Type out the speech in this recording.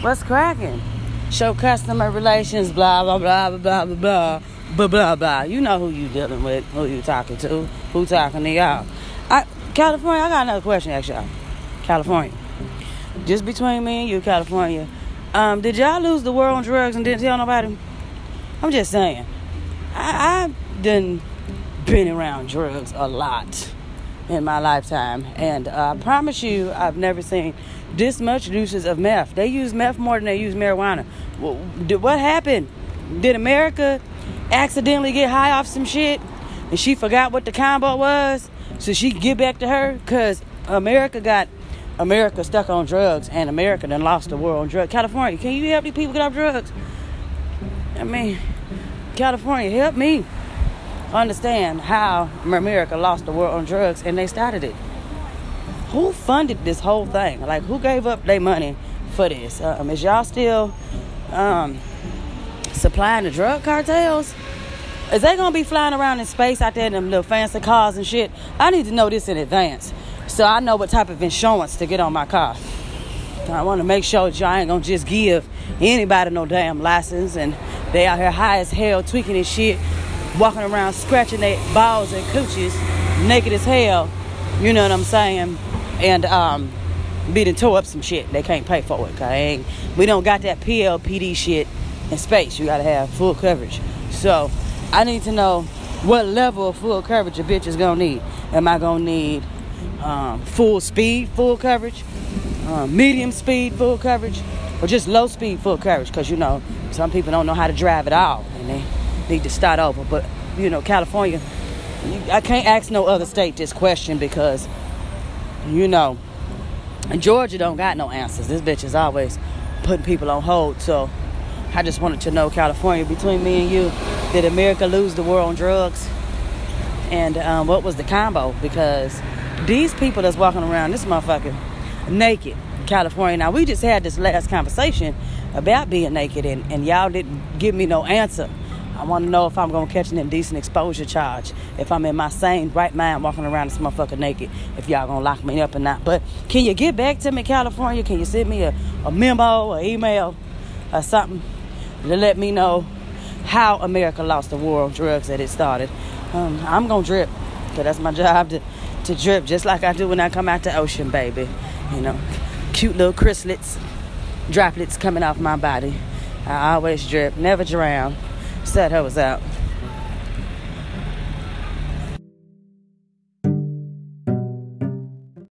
What's cracking? Show customer relations, blah, blah, blah, blah, blah, blah, blah, blah, blah. You know who you dealing with, who you talking to, who talking to y'all. I, California, I got another question, actually. California. Just between me and you, California. Um, did y'all lose the war on drugs and didn't tell nobody? I'm just saying. I, I done been around drugs a lot in my lifetime. And uh, I promise you, I've never seen this much uses of meth. They use meth more than they use marijuana. What happened? Did America accidentally get high off some shit and she forgot what the combo was so she get back to her? Because America got America stuck on drugs and America then lost the war on drugs. California, can you help these people get off drugs? I mean, California, help me understand how America lost the war on drugs and they started it. Who funded this whole thing? Like, who gave up their money for this? Um, is y'all still um, supplying the drug cartels? Is they gonna be flying around in space out there in them little fancy cars and shit? I need to know this in advance so I know what type of insurance to get on my car. I want to make sure y'all ain't gonna just give anybody no damn license and they out here high as hell tweaking and shit walking around scratching their balls and coochies, naked as hell. You know what I'm saying? And um, beating tore up some shit. They can't pay for it. Cause we don't got that PLPD shit in space. You gotta have full coverage. So I need to know what level of full coverage a bitch is gonna need. Am I gonna need um, full speed, full coverage, um, medium speed, full coverage, or just low speed, full coverage? Because you know some people don't know how to drive at all, and they need to start over. But you know, California, I can't ask no other state this question because you know, Georgia don't got no answers. This bitch is always putting people on hold. So I just wanted to know, California, between me and you, did America lose the war on drugs? And um, what was the combo? Because these people that's walking around, this motherfucker, naked, California. Now we just had this last conversation about being naked, and, and y'all didn't give me no answer. I want to know if I'm going to catch an indecent exposure charge. If I'm in my sane right mind walking around this motherfucker naked. If y'all going to lock me up or not. But can you get back to me, California? Can you send me a, a memo, or email, or something to let me know how America lost the war on drugs that it started? Um, I'm going to drip. Because that's my job to, to drip just like I do when I come out the ocean, baby. You know, cute little chrysalits, droplets coming off my body. I always drip, never drown. Said how was that?